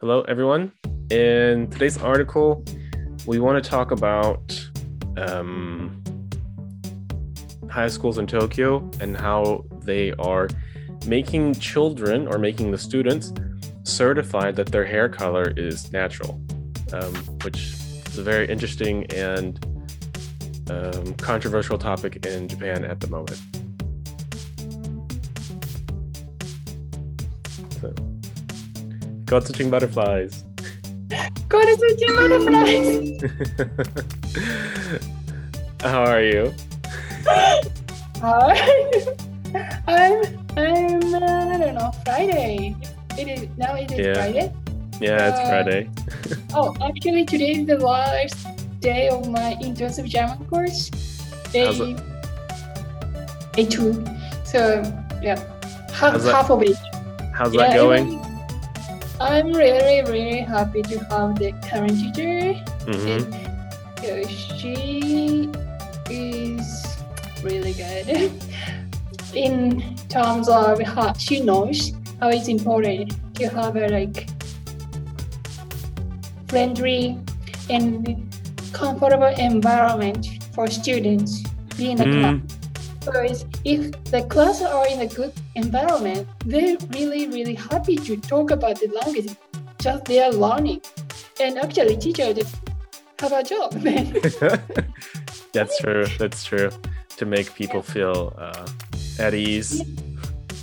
Hello, everyone. In today's article, we want to talk about um, high schools in Tokyo and how they are making children or making the students certify that their hair color is natural, um, which is a very interesting and um, controversial topic in Japan at the moment. God touching butterflies. God is touching butterflies. How are you? Hi. I'm I'm uh, I don't know Friday. It is now. It is Yeah. Friday. Yeah, it's Uh, Friday. Oh, actually, today is the last day of my intensive German course. Day A two. So yeah, half, half of it. How's Yeah, that going? I'm really really happy to have the current teacher. hmm Yeah, she is really good in terms of how she knows how it's important to have a like friendly and comfortable environment for students being a class. Mm, Because if the class are in a good environment, they're really, really happy to talk about the language. Just they are learning. And actually teacher just have a job then. That's true. That's true. To make people feel uh, at ease.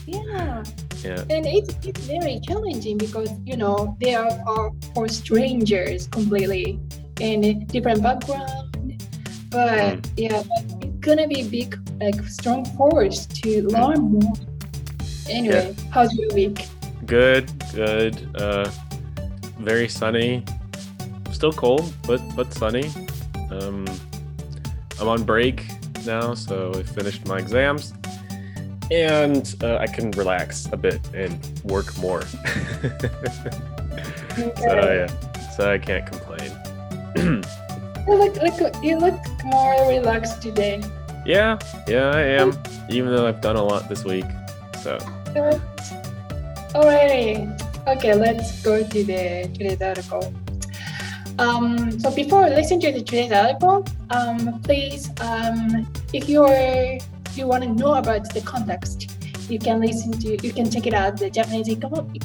Yeah, Yeah. and it's, it's very challenging because you know they are for, for strangers completely in a different background. But yeah, but gonna be big like strong force to learn more. Anyway, how's your week? Good. Good. Uh, very sunny. Still cold, but but sunny. Um, I'm on break now, so I finished my exams, and uh, I can relax a bit and work more. so yeah, so I can't complain. You look, look, you look more relaxed today. yeah, yeah, I am. Even though I've done a lot this week, so Good. Alrighty. Okay, let's go to the today's article. Um, so before we listen to the today's article, um, please, um, if you're you want to know about the context, you can listen to you can check it out the Japanese equivalent.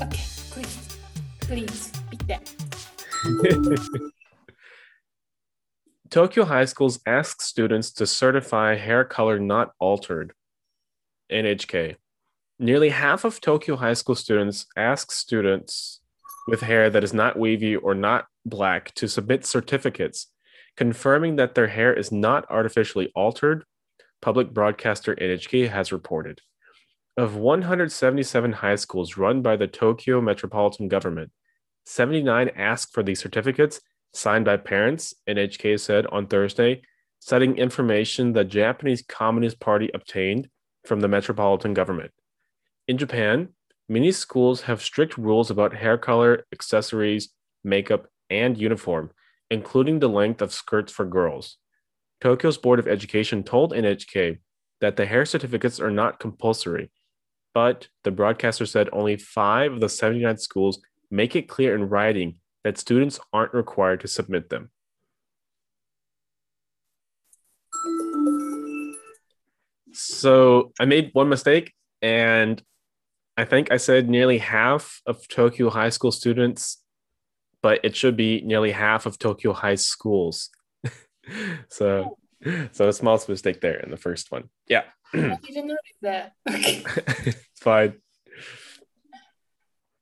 Okay, please, please be there. Tokyo high schools ask students to certify hair color not altered. NHK. Nearly half of Tokyo high school students ask students with hair that is not wavy or not black to submit certificates confirming that their hair is not artificially altered, public broadcaster NHK has reported. Of 177 high schools run by the Tokyo metropolitan government, 79 asked for these certificates signed by parents, NHK said on Thursday, citing information the Japanese Communist Party obtained from the metropolitan government. In Japan, many schools have strict rules about hair color, accessories, makeup, and uniform, including the length of skirts for girls. Tokyo's Board of Education told NHK that the hair certificates are not compulsory, but the broadcaster said only five of the 79 schools make it clear in writing that students aren't required to submit them. So I made one mistake, and I think I said nearly half of Tokyo high school students, but it should be nearly half of Tokyo high schools. so, so a small mistake there in the first one. Yeah, oh, I didn't notice that. It's fine.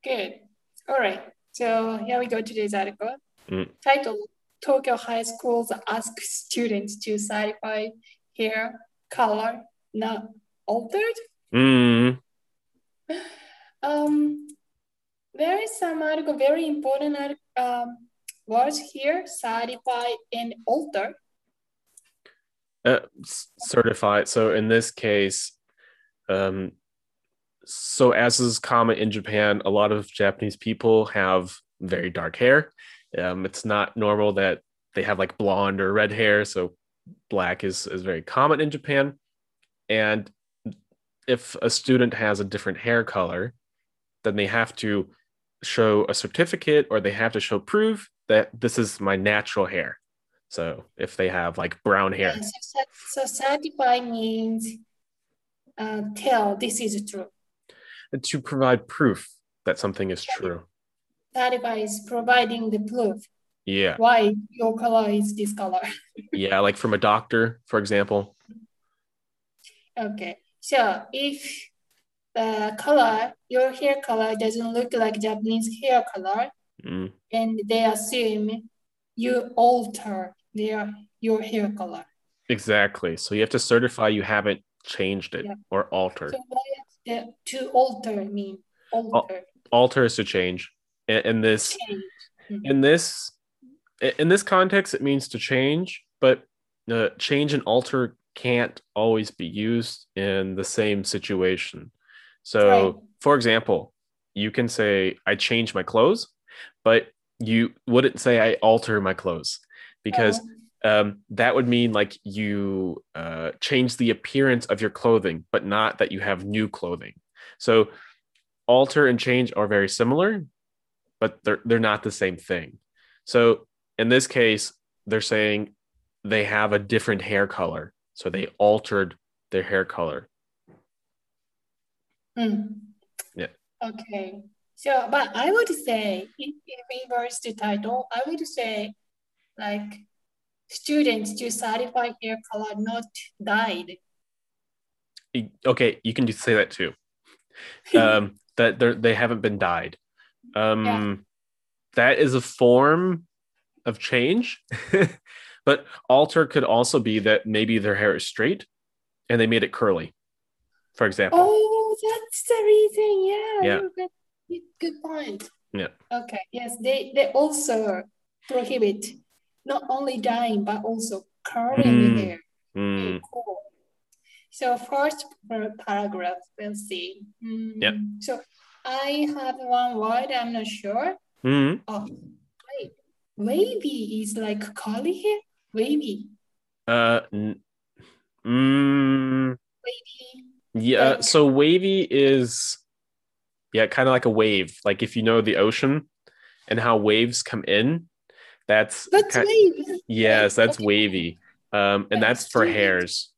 Good. All right. So here we go today's article. Mm. Title Tokyo high schools ask students to certify hair color not altered. Mm, Um, there is some article, very important um, words here, certify and alter. uh, certified. So in this case, um, so as is common in Japan, a lot of Japanese people have very dark hair. Um, it's not normal that they have like blonde or red hair. So black is is very common in Japan. And if a student has a different hair color, then they have to show a certificate or they have to show proof that this is my natural hair. So if they have like brown hair, so, so certify means uh, tell this is true. To provide proof that something is true. Is providing the proof Yeah. why your color is this color. Yeah. Like from a doctor, for example. Okay, so if the color, your hair color doesn't look like Japanese hair color, Mm, and they assume you alter their your hair color. exactly. So you have to certify you haven't changed it Yeah. or altered. So the to alter mean? Alter, Alter is to change. In, this change. in this in this context it means to change but uh, change and alter can't always be used in the same situation so Right. for example you can say i change my clothes but you wouldn't say i alter my clothes because Oh, um, that would mean like you uh, change the appearance of your clothing, but not that you have new clothing. So alter and change are very similar, but they're they're not the same thing. So in this case, they're saying they have a different hair color, so they altered their hair color. mm. Yeah. Okay. So, but I would say, if if we reverse the title, I would say, like, students to certify hair color not dyed. Okay, you can just say that too. Um, that they they haven't been dyed. Um, Yeah. That is a form of change, but alter could also be that maybe their hair is straight and they made it curly, for example. Oh, that's the reason. Yeah. Yeah. Good, good- good point. Yeah. Okay. Yes, they they also prohibit not only dyeing but also curling Mm. hair. Mm, cool. So first paragraph, we'll see. Mm, Yep. So I have one word. I'm not sure. mm. Oh, wait. Wavy is like curly hair. Wavy. Uh, mm, Wavy. yeah. Like- So wavy is, yeah, kind of like a wave. Like if you know the ocean and how waves come in, that's That's ki- wavy. yes, that's Okay. wavy. Um, and that's for hairs.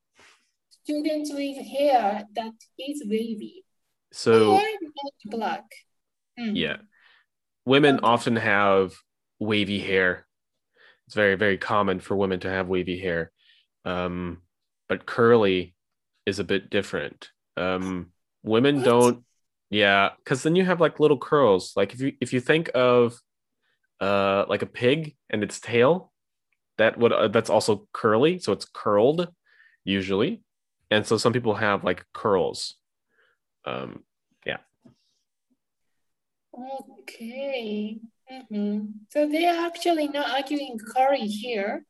Students with hair that is wavy. So or not black. Mm. yeah, women Okay. often have wavy hair. It's very very common for women to have wavy hair, um, but curly is a bit different. Um, women What? don't. Yeah, because then you have like little curls. Like if you if you think of uh like a pig and its tail, that would uh, that's also curly, so it's curled usually, and so some people have like curls. Um, yeah. Okay. Mhm. So they are actually not arguing curry here,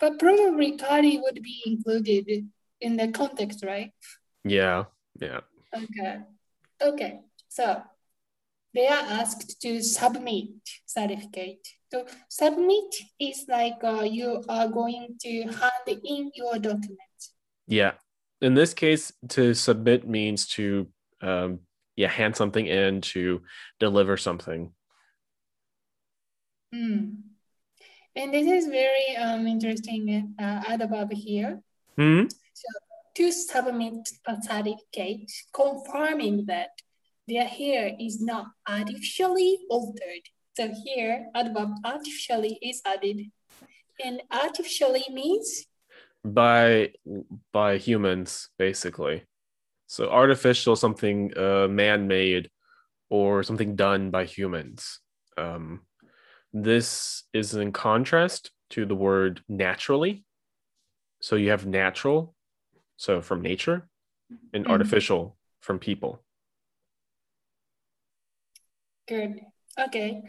but probably curry would be included in the context, right? yeah, yeah. Okay. Okay. So they are asked to submit certificate. So submit is like uh, you are going to hand in your document. Yeah. In this case, to submit means to um yeah, hand something in to deliver something. Mm. And this is very um, interesting uh, adverb here. Hmm. So to submit a certificate confirming that their hair is not artificially altered. So here, adverb artificially is added. And artificially means By by humans, basically. So artificial, something uh man-made or something done by humans. Um this is in contrast to the word naturally. So you have natural, so from nature, and Mhm. artificial from people. Good. Okay.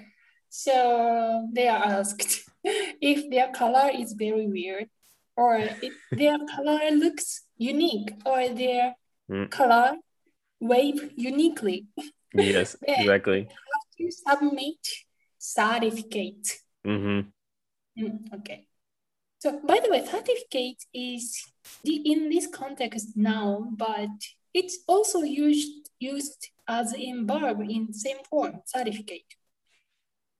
So they are asked if their color is very weird or if their color looks unique or their Mm. color wave uniquely Yes, exactly. to submit certificate. Mm-hmm. Mm, okay. So, by the way, certificate is the in this context noun, but it's also used used as in verb in same form, certificate.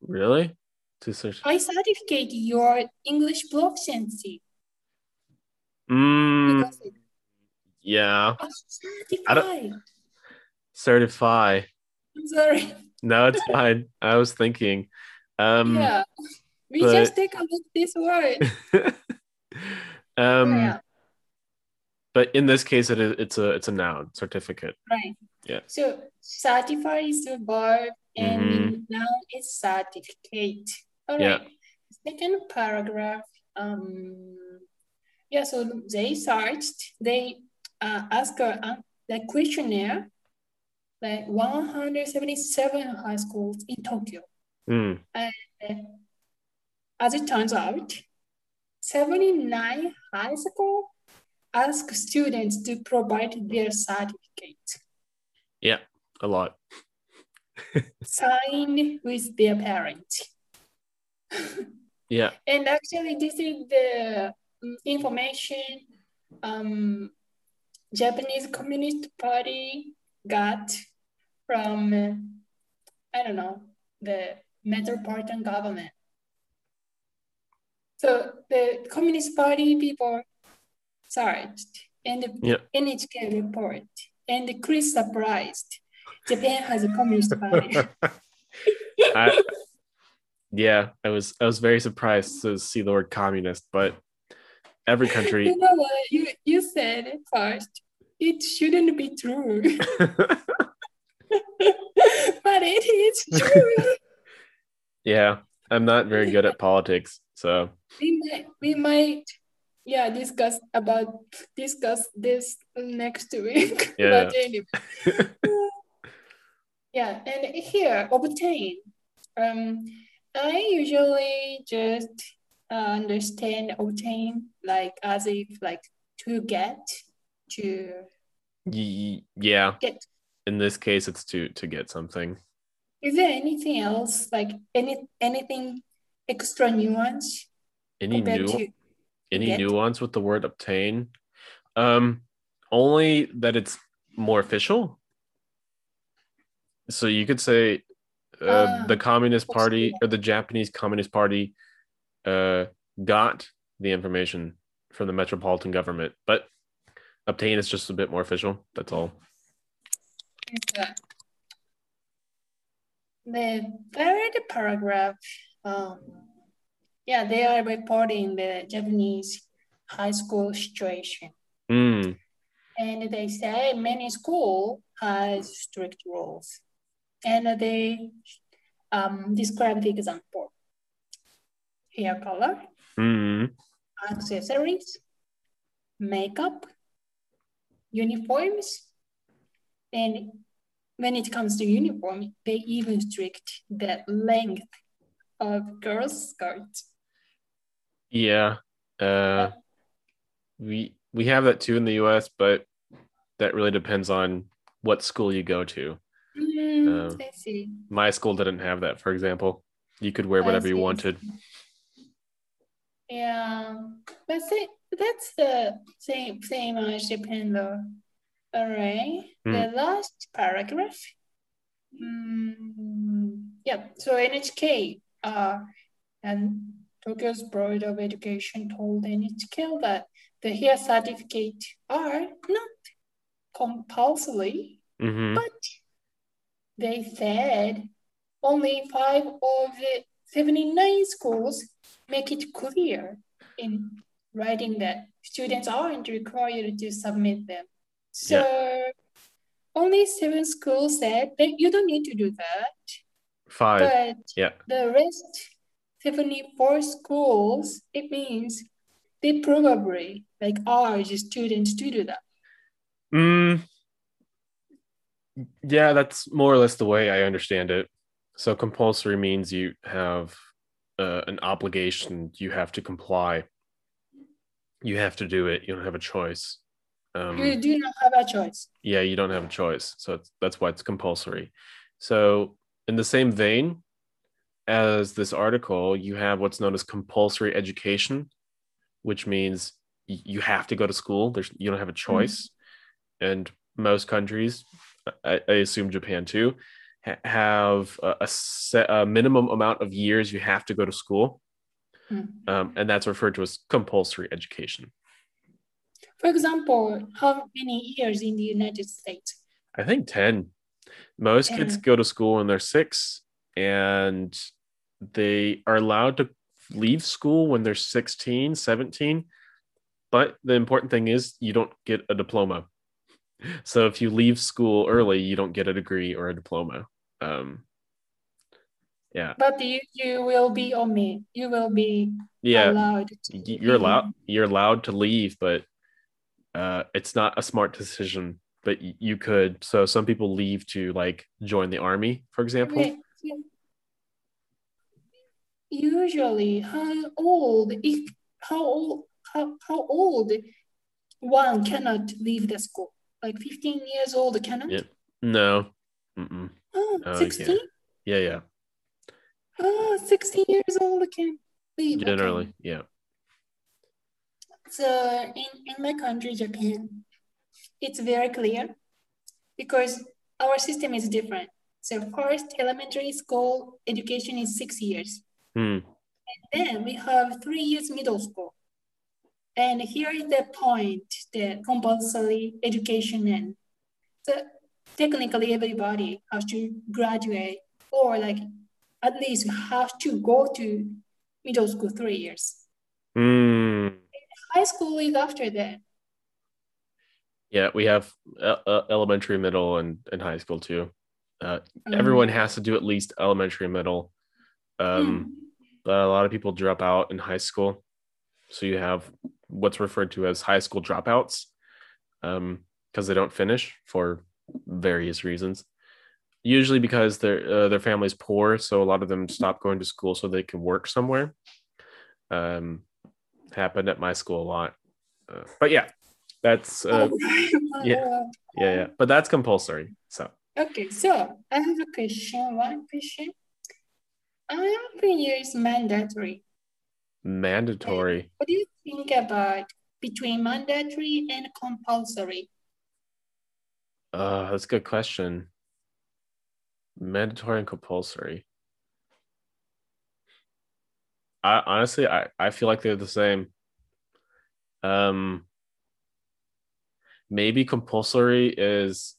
Really? To search. I certificate your English proficiency. Mm, yeah. Oh, I don't- certify. Certify. I'm sorry. No, it's fine. I was thinking. Um, yeah. We but- just take a look this word. um, yeah. But in this case, it is, it's a it's a noun certificate. Right. Yeah. So certify is the verb and Mhm. noun is certificate. All Yeah. right. Second paragraph. Um. Yeah. So they searched. They uh, asked a, uh, the questionnaire, like 177 high schools in Tokyo. Mm, As it turns out, 79 high school ask students to provide their certificate. Yeah, a lot. signed with their parents. Yeah. and actually, this is the mm, information um, Japanese Communist Party got from, I don't know, the metropolitan government. So the Communist Party people searched and the. NHK report and Chris surprised. Japan has a communist party. I, yeah, I was I was very surprised to see the word communist, but every country. You know what? You you said first. It shouldn't be true, but it is true. yeah, I'm not very good at politics, so we might we might yeah discuss about discuss this next week. Yeah. but anyway. yeah, and here obtain. Um, I usually just uh, understand obtain like as if like to get to yeah. get In this case, it's to to get something. Is there anything else, like any anything extra nuance Any new to any get? nuance with the word obtain? Um, only that it's more official. So you could say uh, Ah, the Communist Party or the Japanese Communist Party uh, got the information from the metropolitan government, but obtain is just a bit more official. That's all. Okay. The third paragraph, um, yeah, they are reporting the Japanese high school situation. Mm, And they say many school has strict rules. And they um, describe the example. Hair color, mm, accessories, makeup, uniforms, and when it comes to uniform, they even strict the length of girls' skirts. Yeah. Uh, we we have that too in the U.S., but that really depends on what school you go to. Mm, Oh. I see. My school didn't have that, for example. You could wear whatever you wanted. Yeah, but say, that's the same same as Japan though. All right. The last paragraph. Mm, yeah. So NHK uh, and Tokyo's Board of Education told NHK that the hair certificate are not compulsory, hmm but they said only five of the 79 schools make it clear in writing that students aren't required to submit them. So only seven schools said that you don't need to do that, Five. but yeah. the rest 74 schools, it means they probably like urge students to do that. Mm, yeah, that's more or less the way I understand it. So compulsory means you have uh, an obligation. You have to comply. You have to do it. You don't have a choice. Um, You do not have a choice. yeah, you don't have a choice. So it's, that's why it's compulsory. So in the same vein as this article, you have what's known as compulsory education, which means you have to go to school. There's you don't have a choice, and most countries I, I assume Japan too, ha- have a, a, set, a minimum amount of years you have to go to school. Mm. Um, and that's referred to as compulsory education. For example, how many years in the United States? I think 10. Most kids go to school when they're six, and they are allowed to leave school when they're 16, 17. But the important thing is you don't get a diploma. So if you leave school early, you don't get a degree or a diploma. Um, yeah, But you, you will be on me. You will be yeah, allowed. To you're allowed you're allowed to leave, but uh, it's not a smart decision. But you could. So some people leave to like join the army, for example. So Usually, how old? If how old? How, how old one cannot leave the school? Like 15 years old cannot? Yeah. No. Mm-mm. Oh, Oh, 16? Yeah, yeah. Oh, 16 years old can leave. okay. Generally, yeah. So in, in my country, Japan, it's very clear because our system is different. So first, elementary school education is six years. Hmm. Then we have three years middle school. And here is the point, the compulsory education end. So technically everybody has to graduate or like at least have to go to middle school three years. Hmm. High school is after that. Yeah, we have uh, uh, elementary, middle, and, and high school too. Uh, Um, everyone has to do at least elementary middle. Um, hmm. But a lot of people drop out in high school. So you have what's referred to as high school dropouts um, because they don't finish for various reasons. Usually because their uh, their family's poor, so a lot of them stop going to school so they can work somewhere. Um, happened at my school a lot, uh, but yeah, that's uh, yeah. yeah, yeah. But that's compulsory. So Okay, so I have a question, one question. I think it's mandatory. mandatory. What do you think about between mandatory and compulsory? Uh, that's a good question. Mandatory and compulsory. I honestly, I, I feel like they're the same. Um, maybe compulsory is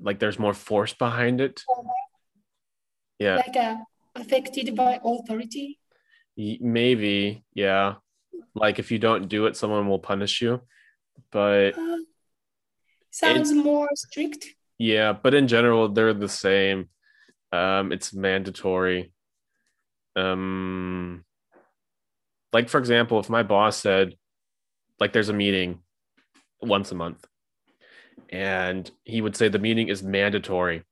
like there's more force behind it. Yeah, Like uh, affected by authority? maybe. Yeah, like if you don't do it, someone will punish you. But Uh, sounds more strict. Yeah, but in general, they're the same. Um, it's mandatory. Um, like for example, if my boss said, like, there's a meeting once a month, and he would say the meeting is mandatory.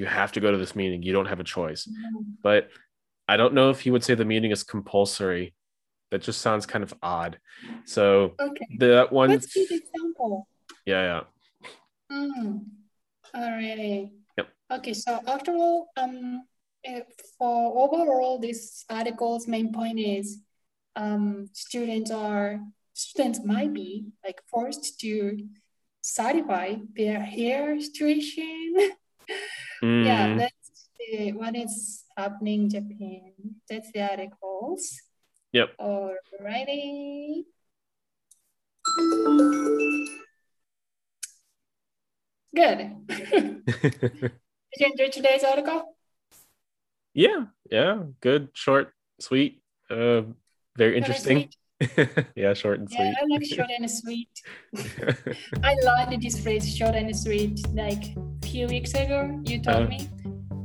You have to go to this meeting. You don't have a choice. But I don't know if he would say the meeting is compulsory. That just sounds kind of odd. So Okay, that one, let's give example. yeah, yeah. Mm. Alrighty. Yep. Okay, so after all, um, for overall, this article's main point is, um, students are students might be like forced to certify their hair situation. Yeah, Mm, that's the, what is happening in Japan. That's the articles. Yep. Alrighty. Good. Did you enjoy today's article? Yeah, yeah, good, short, sweet, uh, very interesting. yeah, short and sweet. Yeah. I like short and sweet. I learned this phrase short and sweet like a few weeks ago. You told Uh, me.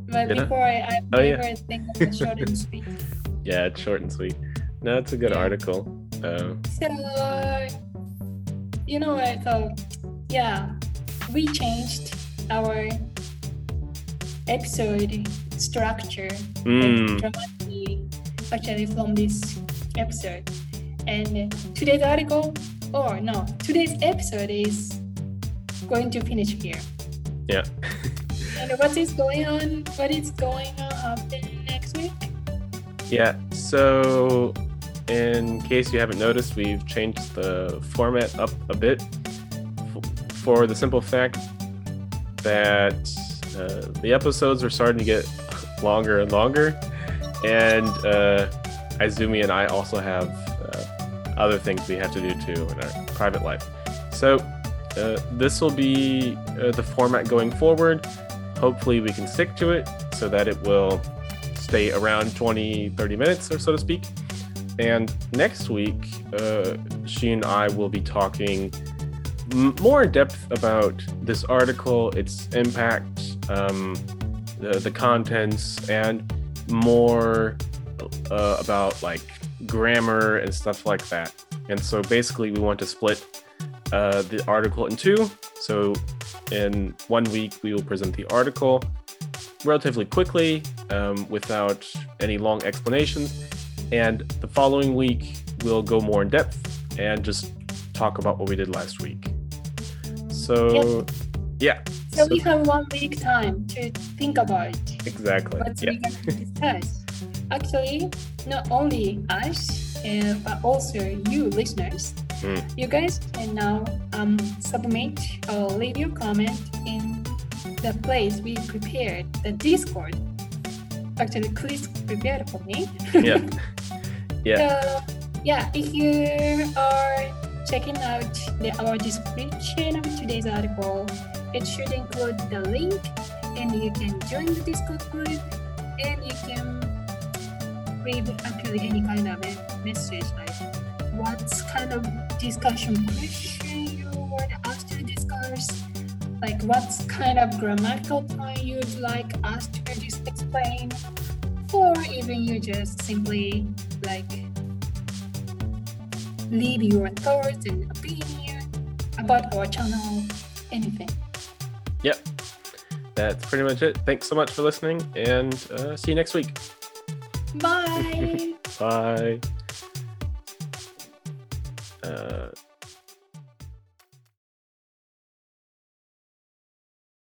But I? before I, I Oh, yeah. think of short and sweet. yeah, it's short and sweet. No, it's a good Yeah. article. Uh, So, you know what? So, yeah, we changed our episode structure mm, dramatically actually from this episode. And today's article, or no, today's episode is going to finish here. yeah. And what is going on? What is going on happening next week? Yeah. So, in case you haven't noticed, we've changed the format up a bit for the simple fact that uh, the episodes are starting to get longer and longer, and uh, Izumi and I also have uh, other things we have to do too in our private life. So uh, this will be uh, the format going forward. Hopefully, we can stick to it so that it will stay around 20, 30 minutes or so to speak. And next week, uh, she and I will be talking more in depth about this article, its impact, um, the, the contents, and more uh, about like grammar and stuff like that. And so basically, we want to split uh, the article in two. So in one week, we will present the article relatively quickly um, without any long explanations. And the following week, we'll go more in depth and just talk about what we did last week. So, yeah. So, we have one week time to think about it. exactly what yeah. going to discuss. Actually, not only us, uh, but also you listeners. Mm. You guys can now um, submit or leave your comment in the place we prepared, the Discord. Actually, Chris prepared for me. Yeah. Yeah. So, yeah, if you are checking out the, our description of today's article, it should include the link, and you can join the Discord group, and you read actually any kind of a message like what kind of discussion question you want us to discuss, like what kind of grammatical point you'd like us to just explain, or even you just simply like leave your thoughts and opinion about our channel, anything. Yep. That's pretty much it. Thanks so much for listening, and uh, see you next week. Bye. Bye. Uh,